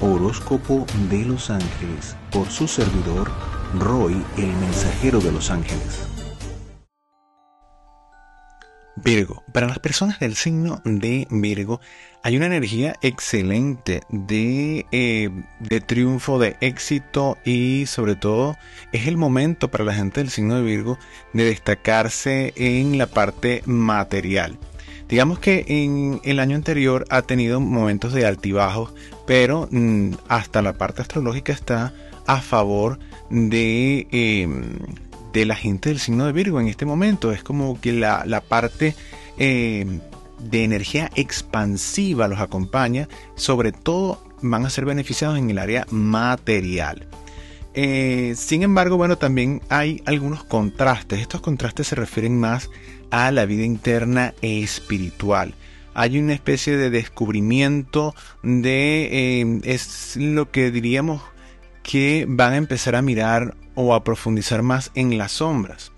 Horóscopo de los Ángeles por su servidor Roy, el mensajero de los ángeles. Virgo, para las personas del signo de Virgo hay una energía excelente de, eh, de, triunfo, de éxito y sobre todo es el momento para la gente del signo de Virgo de destacarse en la parte material. Digamos que en el año anterior ha tenido momentos de altibajos, pero mm, hasta la parte astrológica está a favor de, em, de la gente del signo de Virgo en este momento. Es como que la, parte em, de energía expansiva los acompaña, sobre todo van a ser beneficiados en el área material. Eh, sin embargo, bueno, también hay algunos contrastes. Estos contrastes se refieren más a la vida interna e espiritual. Hay una especie de descubrimiento de, eh, es lo que diríamos que van a empezar a mirar o a profundizar más en las sombras.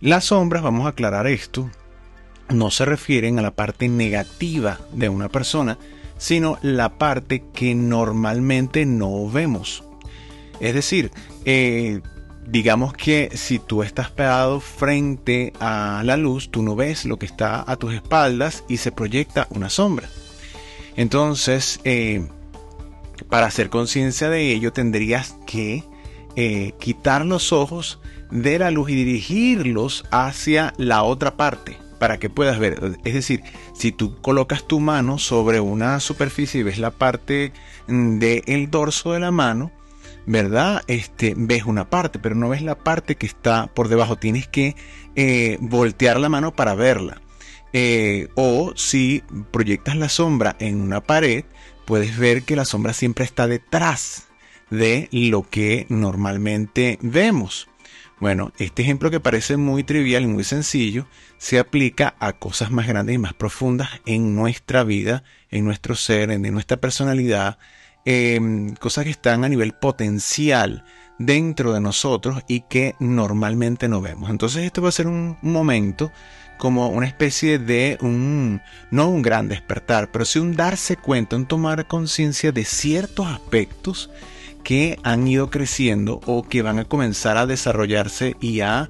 Las sombras, vamos a aclarar esto, no se refieren a la parte negativa de una persona, sino la parte que normalmente no vemos. Es decir, eh, digamos que si tú estás pegado frente a la luz, tú no ves lo que está a tus espaldas y se proyecta una sombra. Entonces, eh, para hacer conciencia de ello, tendrías que eh, quitar los ojos de la luz y dirigirlos hacia la otra parte para que puedas ver. Es decir, si tú colocas tu mano sobre una superficie y ves la parte del dorso de la mano, ¿verdad? Este, ves una parte, pero no ves la parte que está por debajo. Tienes que eh, voltear la mano para verla. Eh, o si proyectas la sombra en una pared, puedes ver que la sombra siempre está detrás de lo que normalmente vemos. Bueno, este ejemplo que parece muy trivial y muy sencillo se aplica a cosas más grandes y más profundas en nuestra vida, en nuestro ser, en nuestra personalidad, Em, cosas que están a nivel potencial dentro de nosotros y que normalmente no vemos. Entonces esto va a ser un, momento como una especie de un, no un gran despertar, pero sí un darse cuenta, un tomar conciencia de ciertos aspectos que han ido creciendo o que van a comenzar a desarrollarse y a,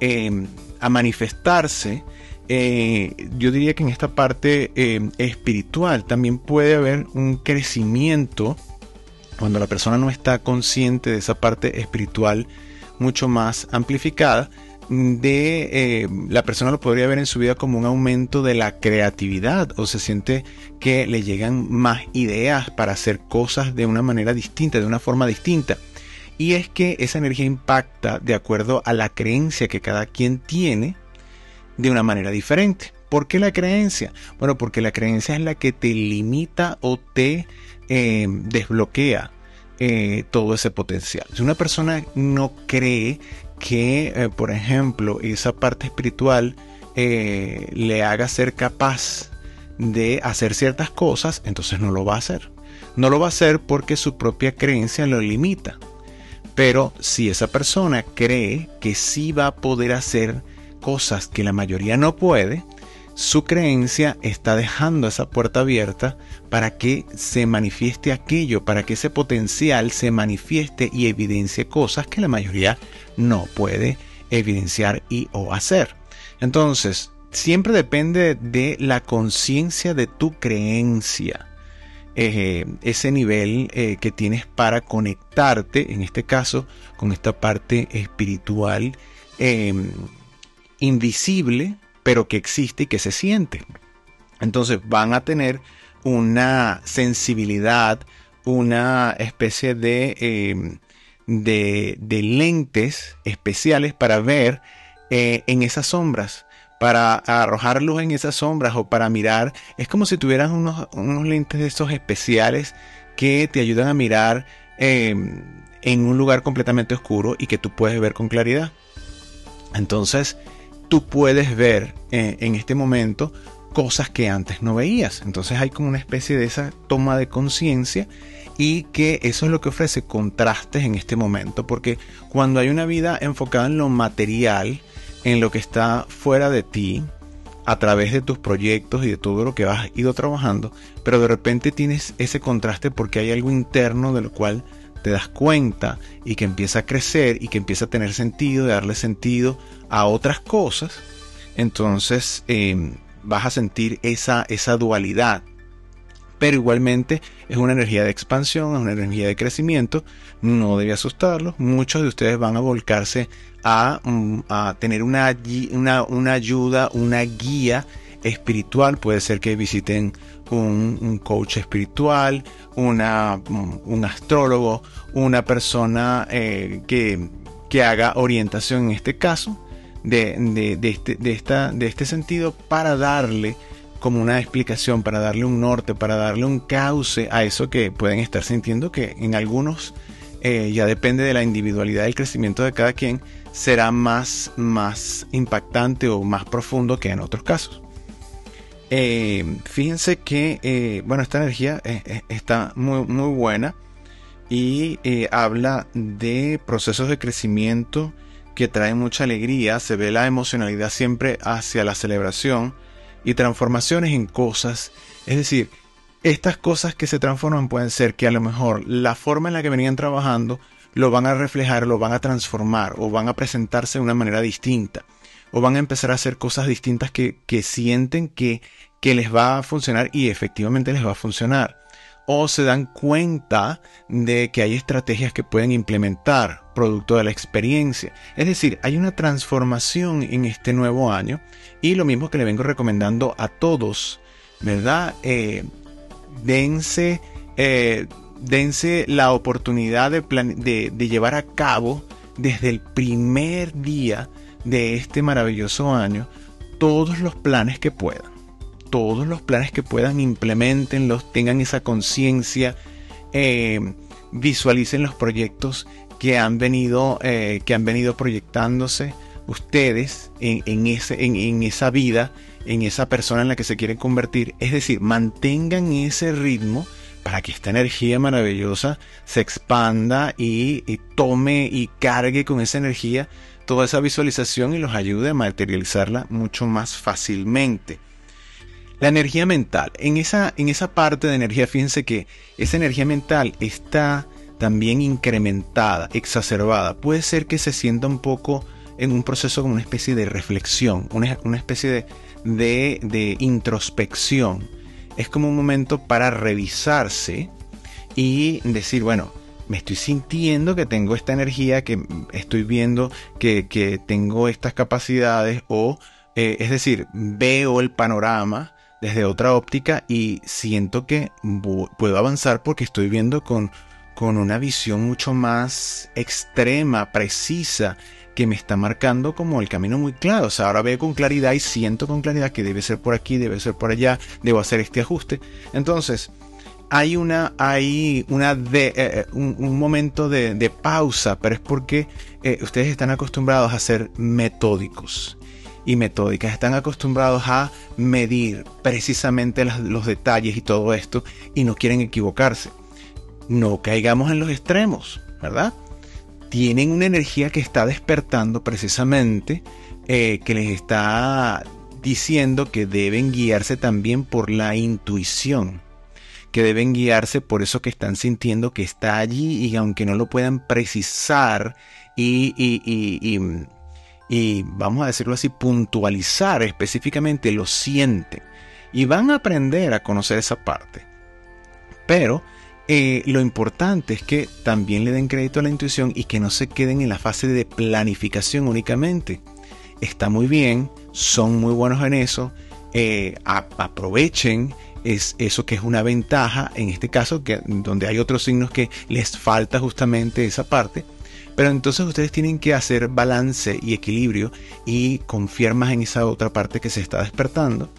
em, a manifestarse eh, yo diría que en esta parte eh, espiritual también puede haber un crecimiento cuando la persona no está consciente de esa parte espiritual mucho más amplificada de eh, la persona lo podría ver en su vida como un aumento de la creatividad o se siente que le llegan más ideas para hacer cosas de una manera distinta, de una forma distinta. Y es que esa energía impacta de acuerdo a la creencia que cada quien tiene de una manera diferente. ¿Por qué la creencia? Bueno, porque la creencia es la que te limita o te eh, desbloquea eh, todo ese potencial. Si una persona no cree que, eh, por ejemplo, esa parte espiritual le haga ser capaz de hacer ciertas cosas, entonces no lo va a hacer. No lo va a hacer porque su propia creencia lo limita. Pero si esa persona cree que sí va a poder hacer cosas que la mayoría no puede, su creencia está dejando esa puerta abierta para que se manifieste aquello, para que ese potencial se manifieste y evidencie cosas que la mayoría no puede evidenciar y o hacer. Entonces, siempre depende de la conciencia de tu creencia. Eh, ese nivel eh, que tienes para conectarte, en este caso, con esta parte espiritual em, invisible, pero que existe y que se siente. Entonces van a tener una sensibilidad, una especie de, em, de, lentes especiales para ver eh, en esas sombras, para arrojar luz en esas sombras o para mirar. Es como si tuvieran unos, lentes de esos especiales que te ayudan a mirar em, en un lugar completamente oscuro y que tú puedes ver con claridad. Entonces, tú puedes ver eh, en este momento cosas que antes no veías. Entonces hay como una especie de esa toma de conciencia y que eso es lo que ofrece contrastes en este momento, porque cuando hay una vida enfocada en lo material, en lo que está fuera de ti, a través de tus proyectos y de todo lo que has ido trabajando, pero de repente tienes ese contraste porque hay algo interno de lo cual te das cuenta y que empieza a crecer y que empieza a tener sentido, de darle sentido a otras cosas, entonces em, vas a sentir esa, esa dualidad. Pero igualmente es una energía de expansión, es una energía de crecimiento, no debe asustarlos. Muchos de ustedes van a volcarse a, mm, tener una, una, una ayuda, una guía espiritual. Puede ser que visiten un, coach espiritual, una, un astrólogo, una persona eh, que, que, haga orientación en este caso, de, de, este, de, esta, de este sentido, para darle como una explicación, para darle un norte, para darle un cauce a eso que pueden estar sintiendo, que en algunos eh, ya depende de la individualidad y el crecimiento de cada quien, será más, más impactante o más profundo que en otros casos. Eh, fíjense que, eh, bueno, esta energía eh, está muy, muy buena y habla de procesos de crecimiento que traen mucha alegría. Se ve la emocionalidad siempre hacia la celebración y transformaciones en cosas. Es decir, estas cosas que se transforman pueden ser que a lo mejor la forma en la que venían trabajando lo van a reflejar, lo van a transformar o van a presentarse de una manera distinta o van a empezar a hacer cosas distintas que, que sienten que, que les va a funcionar y efectivamente les va a funcionar. O se dan cuenta de que hay estrategias que pueden implementar producto de la experiencia. Es decir, hay una transformación en este nuevo año y lo mismo que le vengo recomendando a todos, ¿verdad? Eh, dense, eh, dense la oportunidad de, de, de llevar a cabo desde el primer día de este maravilloso año todos los planes que puedan. Todos los planes que puedan, implementenlos, tengan esa conciencia, eh, visualicen los proyectos que han venido, eh, que han venido proyectándose ustedes en, ese, en, esa vida, en esa persona en la que se quieren convertir. Es decir, mantengan ese ritmo para que esta energía maravillosa se expanda y, y, tome y cargue con esa energía toda esa visualización y los ayude a materializarla mucho más fácilmente. La energía mental. En esa, en esa parte de energía, fíjense que esa energía mental está también incrementada, exacerbada. Puede ser que se sienta un poco en un proceso como una especie de reflexión, una, especie de, de, de introspección. Es como un momento para revisarse y decir, bueno, me estoy sintiendo que tengo esta energía, que estoy viendo que, tengo estas capacidades o, eh, es decir, veo el panorama desde otra óptica y siento que puedo avanzar porque estoy viendo con, con una visión mucho más extrema, precisa, que me está marcando como el camino muy claro. O sea, ahora veo con claridad y siento con claridad que debe ser por aquí, debe ser por allá, debo hacer este ajuste. Entonces, hay una, hay una de, eh, eh, un, momento de, pausa, pero es porque eh, ustedes están acostumbrados a ser metódicos y metódicas, están acostumbrados a medir precisamente los detalles y todo esto y no quieren equivocarse. No caigamos en los extremos, ¿verdad? Tienen una energía que está despertando precisamente, que les está diciendo que deben guiarse también por la intuición que deben guiarse por eso que están sintiendo que está allí y aunque no lo puedan precisar y, y, vamos a decirlo así, puntualizar específicamente, lo sienten. Y van a aprender a conocer esa parte. Pero eh, lo importante es que también le den crédito a la intuición y que no se queden en la fase de planificación únicamente. Está muy bien, son muy buenos en eso, eh, aprovechen es eso que es una ventaja, en este caso, que, donde hay otros signos que les falta justamente esa parte. Pero entonces ustedes tienen que hacer balance y equilibrio y confiar más en esa otra parte que se está despertando.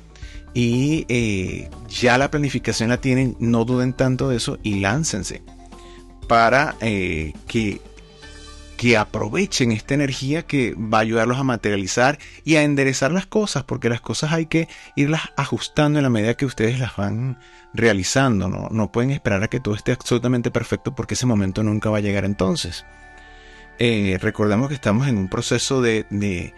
Y eh, ya la planificación la tienen, no duden tanto de eso y láncense para eh, que que aprovechen esta energía que va a ayudarlos a materializar y a enderezar las cosas, porque las cosas hay que irlas ajustando en la medida que ustedes las van realizando, ¿no? No pueden esperar a que todo esté absolutamente perfecto porque ese momento nunca va a llegar entonces. Eh, recordemos que estamos en un proceso de, de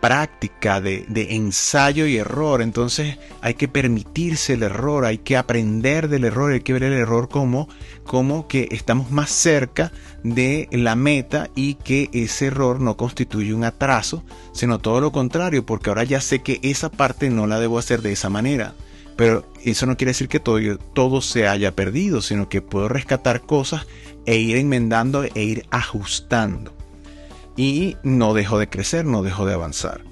práctica, de, ensayo y error. Entonces hay que permitirse el error, hay que aprender del error, hay que ver el error como, como que estamos más cerca de la meta y que ese error no constituye un atraso, sino todo lo contrario, porque ahora ya sé que esa parte no la debo hacer de esa manera. Pero eso no quiere decir que todo, todo se haya perdido, sino que puedo rescatar cosas e ir enmendando e ir ajustando y no dejo de crecer, no dejo de avanzar.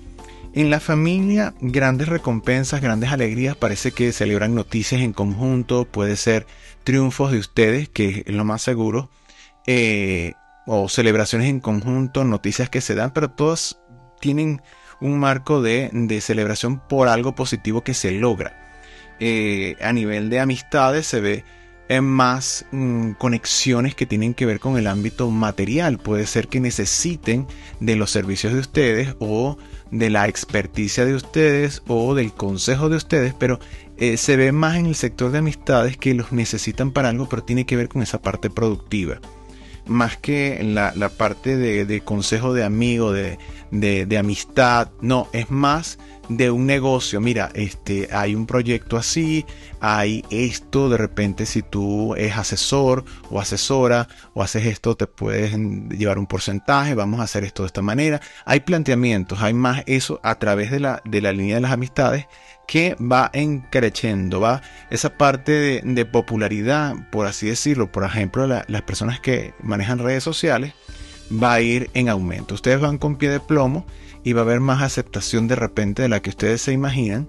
En la familia, grandes recompensas, grandes alegrías, parece que celebran noticias en conjunto, puede ser triunfos de ustedes, que es lo más seguro, eh, o celebraciones en conjunto, noticias que se dan, pero todas tienen un marco de, celebración por algo positivo que se logra. Eh, a nivel de amistades se ve más mm, conexiones que tienen que ver con el ámbito material. Puede ser que necesiten de los servicios de ustedes o de la experticia de ustedes o del consejo de ustedes, pero eh, se ve más en el sector de amistades que los necesitan para algo, pero tiene que ver con esa parte productiva. Más que la, la parte de, de, consejo de amigo, de, de, de amistad, no, es más de un negocio, mira, este, hay un proyecto así, hay esto, de repente si tú es asesor o asesora o haces esto, te puedes llevar un porcentaje, vamos a hacer esto de esta manera. Hay planteamientos, hay más eso a través de la, de la línea de las amistades que va encreciendo, va esa parte de, popularidad, por así decirlo, por ejemplo, las personas que manejan redes sociales, va a ir en aumento. Ustedes van con pie de plomo y va a haber más aceptación de repente de la que ustedes se imaginan.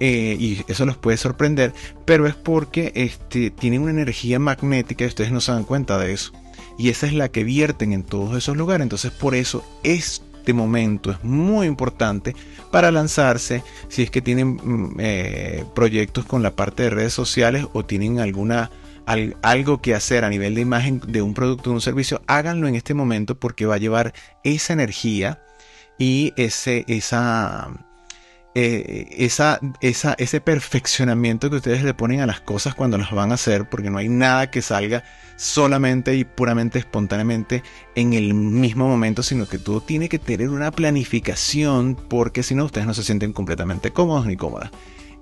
Eh, y eso los puede sorprender, pero es porque este, tienen una energía magnética y ustedes no se dan cuenta de eso. Y esa es la que vierten en todos esos lugares. Entonces por eso este momento es muy importante para lanzarse si es que tienen mm, eh, proyectos con la parte de redes sociales o tienen alguna algo que hacer a nivel de imagen de un producto o un servicio, háganlo en este momento porque va a llevar esa energía y ese, esa, eh, esa, esa, ese perfeccionamiento que ustedes le ponen a las cosas cuando las van a hacer, porque no hay nada que salga solamente y puramente espontáneamente en el mismo momento, sino que todo tiene que tener una planificación, porque si no, ustedes no se sienten completamente cómodos ni cómodas.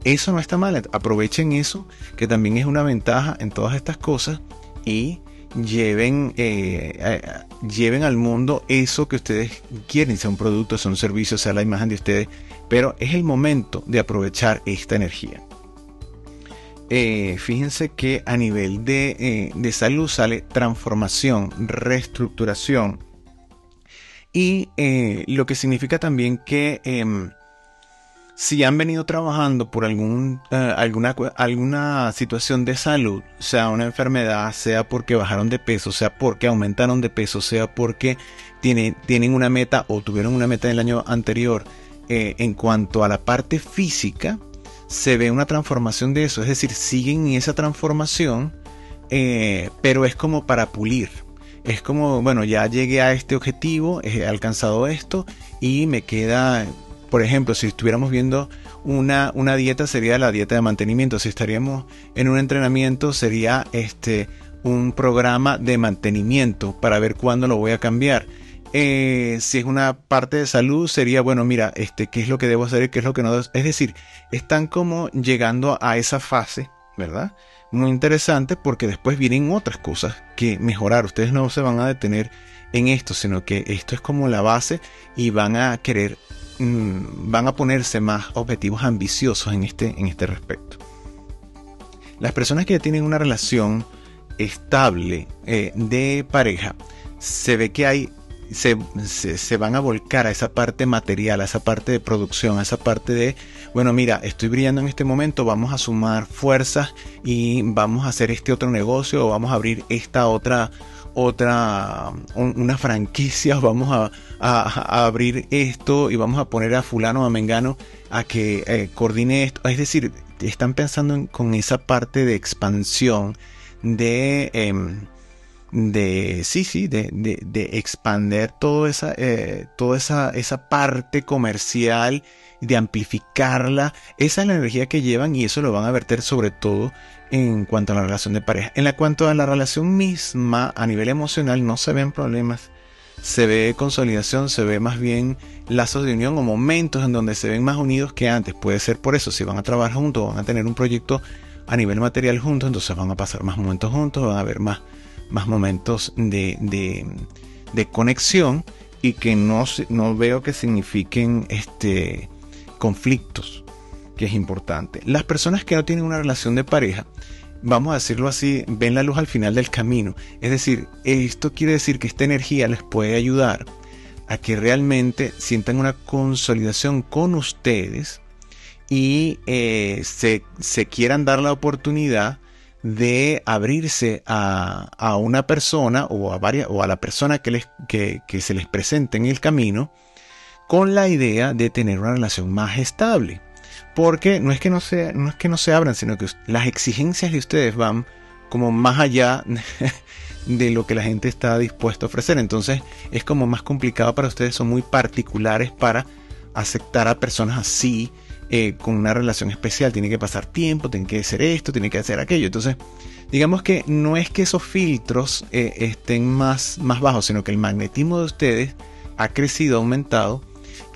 Eso no está mal, aprovechen eso, que también es una ventaja en todas estas cosas y lleven, eh, lleven al mundo eso que ustedes quieren, sea un producto, sea un servicio, sea la imagen de ustedes, pero es el momento de aprovechar esta energía. Eh, fíjense que a nivel de, eh, de, salud sale transformación, reestructuración y lo que significa también que em, si han venido trabajando por algún, eh, alguna, alguna situación de salud, sea una enfermedad, sea porque bajaron de peso, sea porque aumentaron de peso, sea porque tienen, tienen una meta o tuvieron una meta del año anterior, eh, en cuanto a la parte física, se ve una transformación de eso, es decir, siguen en esa transformación, eh, pero es como para pulir. Es como, bueno, ya llegué a este objetivo, he alcanzado esto y me queda por ejemplo, si estuviéramos viendo una, una dieta sería la dieta de mantenimiento. Si estaríamos en un entrenamiento sería este un programa de mantenimiento para ver cuándo lo voy a cambiar. Eh, si es una parte de salud sería bueno mira este qué es lo que debo hacer y qué es lo que no debo es decir están como llegando a esa fase verdad muy interesante porque después vienen otras cosas que mejorar ustedes no se van a detener en esto sino que esto es como la base y van a querer Mm, van a ponerse más objetivos ambiciosos en este, en este respecto. Las personas que tienen una relación estable eh, de pareja, se ve que hay, se, se, van a volcar a esa parte material, a esa parte de producción, a esa parte de, bueno, mira, estoy brillando en este momento, vamos a sumar fuerzas y vamos a hacer este otro negocio o vamos a abrir esta otra otra, una franquicia, vamos a, abrir esto y vamos a poner a fulano, a mengano, a que eh, coordine esto. Es decir, están pensando con esa parte de expansión, de, em, de sí, sí, de, de, de expander toda esa, eh, toda esa, esa parte comercial, de amplificarla. Esa es la energía que llevan y eso lo van a verter sobre todo en cuanto a la relación de pareja. En la cuanto a la relación misma, a nivel emocional, no se ven problemas. Se ve consolidación, se ve más bien lazos de unión o momentos en donde se ven más unidos que antes. Puede ser por eso, si van a trabajar juntos, van a tener un proyecto a nivel material juntos, entonces van a pasar más momentos juntos, van a haber más, más momentos de, de, conexión y que no, no veo que signifiquen este, conflictos, que es importante. Las personas que no tienen una relación de pareja, vamos a decirlo así, ven la luz al final del camino. Es decir, esto quiere decir que esta energía les puede ayudar a que realmente sientan una consolidación con ustedes y eh, se, quieran dar la oportunidad de abrirse a, una persona o a, varias, o a la persona que, les, que, que se les presente en el camino con la idea de tener una relación más estable. Porque no es que no se, no es que no se abran, sino que las exigencias de ustedes van como más allá de lo que la gente está dispuesta a ofrecer. Entonces es como más complicado para ustedes, son muy particulares para aceptar a personas así, eh, con una relación especial. Tiene que pasar tiempo, tiene que hacer esto, tiene que hacer aquello. Entonces, digamos que no es que esos filtros eh, estén más, más bajos, sino que el magnetismo de ustedes ha crecido, aumentado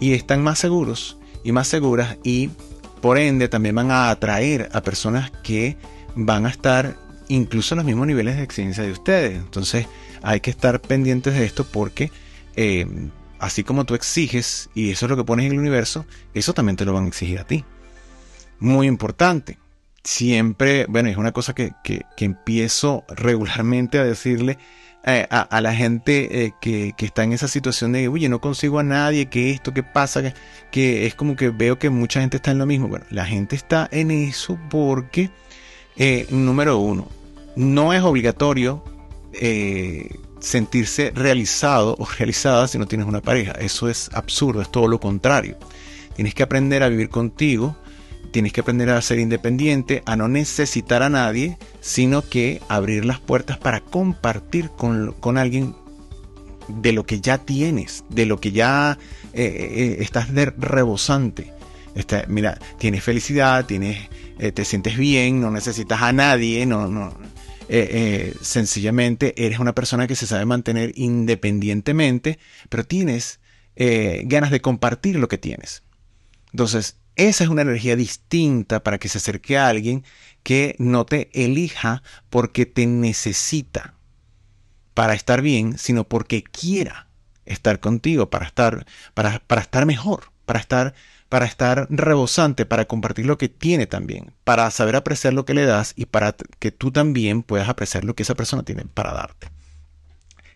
y están más seguros y más seguras y por ende, también van a atraer a personas que van a estar incluso en los mismos niveles de exigencia de ustedes. Entonces, hay que estar pendientes de esto porque eh, así como tú exiges, y eso es lo que pones en el universo, eso también te lo van a exigir a ti. Muy importante. Siempre, bueno, es una cosa que, que empiezo regularmente a decirle eh, a, la gente eh, que, está en esa situación de, oye, no consigo a nadie, que esto, que pasa, que, es como que veo que mucha gente está en lo mismo. Bueno, la gente está en eso porque, eh, número uno, no es obligatorio sentirse realizado o realizada si no tienes una pareja. Eso es absurdo, es todo lo contrario. Tienes que aprender a vivir contigo, tienes que aprender a ser independiente, a no necesitar a nadie, sino que abrir las puertas para compartir con, alguien de lo que ya tienes, de lo que ya eh, eh, estás de rebosante. mira, tienes felicidad, tienes, eh, te sientes bien, no necesitas a nadie, no, no, sencillamente eres una persona que se sabe mantener independientemente, pero tienes ganas de compartir lo que tienes. Entonces, esa es una energía distinta para que se acerque a alguien que no te elija porque te necesita para estar bien, sino porque quiera estar contigo, para estar, para, para estar mejor, para estar, para estar rebosante, para compartir lo que tiene también, para saber apreciar lo que le das y para que tú también puedas apreciar lo que esa persona tiene para darte,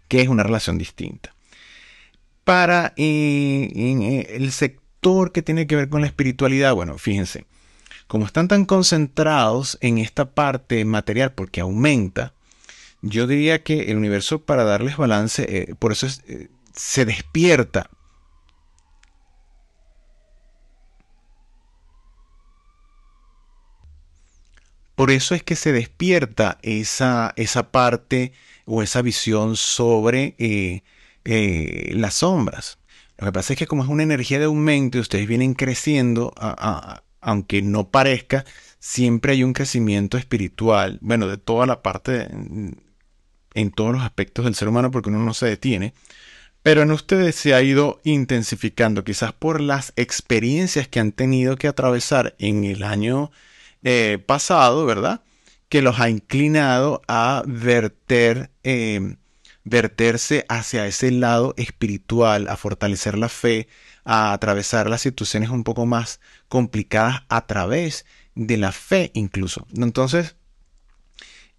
que es una relación distinta. Para eh, eh, el sector que tiene que ver con la espiritualidad, bueno, fíjense, como están tan concentrados en esta parte material porque aumenta, yo diría que el universo para darles balance, eh, por eso se despierta. Por eso es que se despierta esa, esa parte o esa visión sobre eh, las sombras. Lo que pasa es que como es una energía de aumento y ustedes vienen creciendo, aunque no parezca, siempre hay un crecimiento espiritual, bueno, de toda la parte, en todos los aspectos del ser humano, porque uno no se detiene. Pero en ustedes se ha ido intensificando, quizás por las experiencias que han tenido que atravesar en el año eh, pasado, ¿verdad? Que los ha inclinado a verter eh, verterse hacia ese lado espiritual, a fortalecer la fe, a atravesar las situaciones un poco más complicadas a través de la fe incluso. Entonces,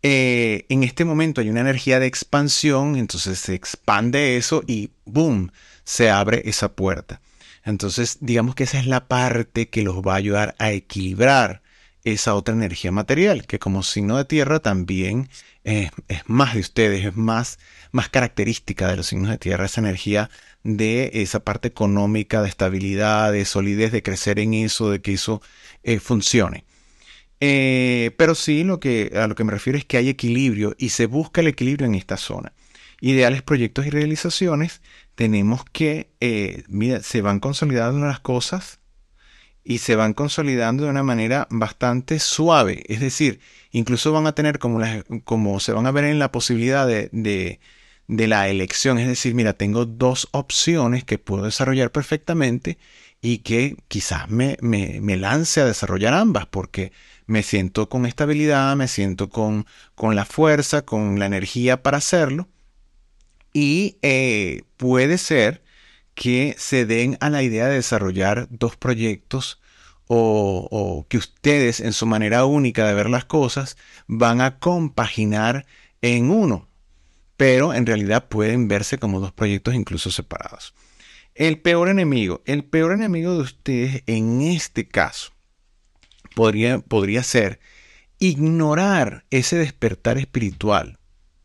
eh, en este momento hay una energía de expansión, entonces se expande eso y ¡boom! se abre esa puerta. Entonces, digamos que esa es la parte que los va a ayudar a equilibrar esa otra energía material, que como signo de tierra también es más de ustedes, es más más característica de los signos de tierra, esa energía de esa parte económica, de estabilidad, de solidez, de crecer en eso, de que eso eh, funcione. Eh, pero sí, lo que, a lo que me refiero es que hay equilibrio y se busca el equilibrio en esta zona. Ideales, proyectos y realizaciones, tenemos que, eh, mira, se van consolidando las cosas y se van consolidando de una manera bastante suave. Es decir, incluso van a tener como, como se van a ver en la posibilidad de, de la elección, es decir, mira, tengo dos opciones que puedo desarrollar perfectamente y que quizás me, me, lance a desarrollar ambas porque me siento con estabilidad, me siento con, con la fuerza, con la energía para hacerlo y eh, puede ser que se den a la idea de desarrollar dos proyectos o, que ustedes en su manera única de ver las cosas van a compaginar en uno, pero en realidad pueden verse como dos proyectos incluso separados. El peor enemigo, el peor enemigo de ustedes en este caso podría, podría ser ignorar ese despertar espiritual,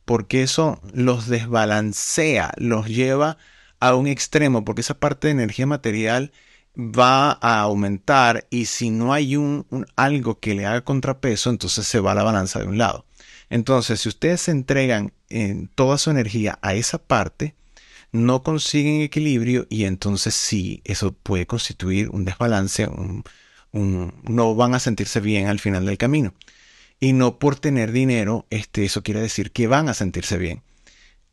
porque eso los desbalancea, los lleva a un extremo, porque esa parte de energía material va a aumentar y si no hay un, algo que le haga contrapeso, entonces se va la balanza de un lado. Entonces, si ustedes se entregan en toda su energía a esa parte, no consiguen equilibrio y entonces sí, eso puede constituir un desbalance, no van a sentirse bien al final del camino. Y no por tener dinero, este, eso quiere decir que van a sentirse bien.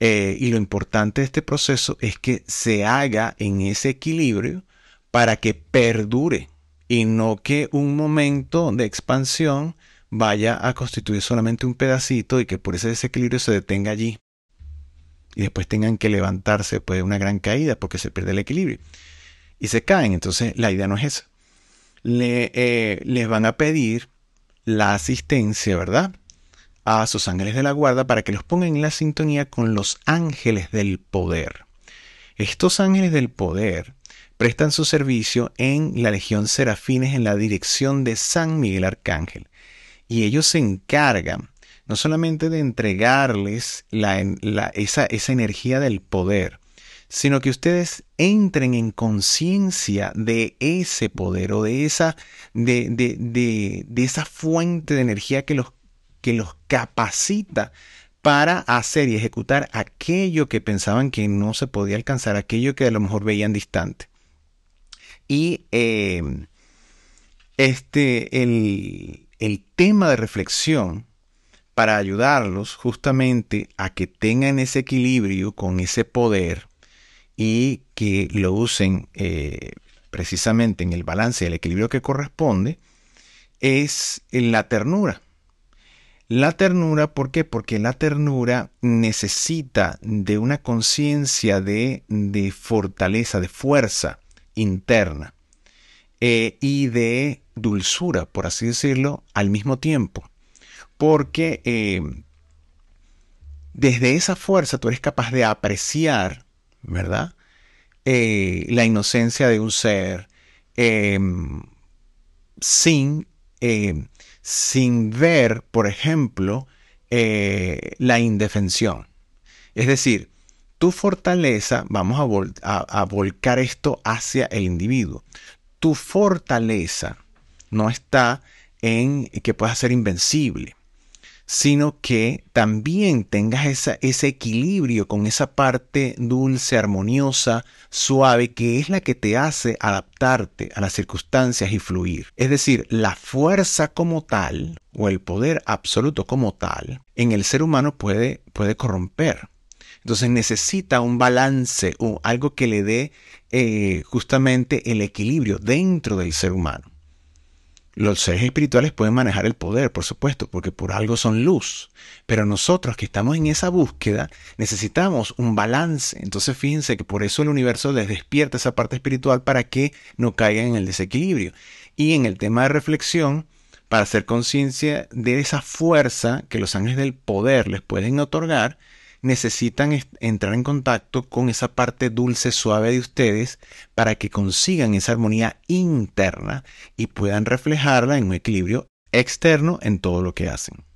Eh, y lo importante de este proceso es que se haga en ese equilibrio para que perdure y no que un momento de expansión vaya a constituir solamente un pedacito y que por ese desequilibrio se detenga allí y después tengan que levantarse después de una gran caída porque se pierde el equilibrio y se caen. Entonces la idea no es esa. Le, eh, les van a pedir la asistencia, ¿verdad? A sus ángeles de la guarda para que los pongan en la sintonía con los ángeles del poder. Estos ángeles del poder prestan su servicio en la Legión Serafines en la dirección de San Miguel Arcángel. Y ellos se encargan no solamente de entregarles esa, energía del poder, sino que ustedes entren en conciencia de ese poder o de esa, de, esa fuente de energía que los, que los capacita para hacer y ejecutar aquello que pensaban que no se podía alcanzar, aquello que a lo mejor veían distante. Y eh, este, el, el tema de reflexión para ayudarlos justamente a que tengan ese equilibrio con ese poder y que lo usen eh, precisamente en el balance y el equilibrio que corresponde, es la ternura. La ternura, ¿por qué? Porque la ternura necesita de una conciencia de, fortaleza, de fuerza interna eh, y de dulzura, por así decirlo, al mismo tiempo porque eh, desde esa fuerza tú eres capaz de apreciar, ¿verdad? Eh, la inocencia de un ser sin, sin ver, por ejemplo, eh, la indefensión. Es decir, tu fortaleza, vamos a, a volcar esto hacia el individuo, tu fortaleza no está en que puedas ser invencible sino que también tengas ese equilibrio con esa parte dulce, armoniosa, suave, que es la que te hace adaptarte a las circunstancias y fluir. Es decir, la fuerza como tal, o el poder absoluto como tal, en el ser humano puede, puede corromper. Entonces necesita un balance, o algo que le dé eh, justamente el equilibrio dentro del ser humano. Los seres espirituales pueden manejar el poder, por supuesto, porque por algo son luz. Pero nosotros que estamos en esa búsqueda necesitamos un balance. Entonces fíjense que por eso el universo les despierta esa parte espiritual para que no caigan en el desequilibrio. Y en el tema de reflexión, para hacer conciencia de esa fuerza que los ángeles del poder les pueden otorgar, necesitan entrar en contacto con esa parte dulce, suave de ustedes para que consigan esa armonía interna y puedan reflejarla en un equilibrio externo en todo lo que hacen.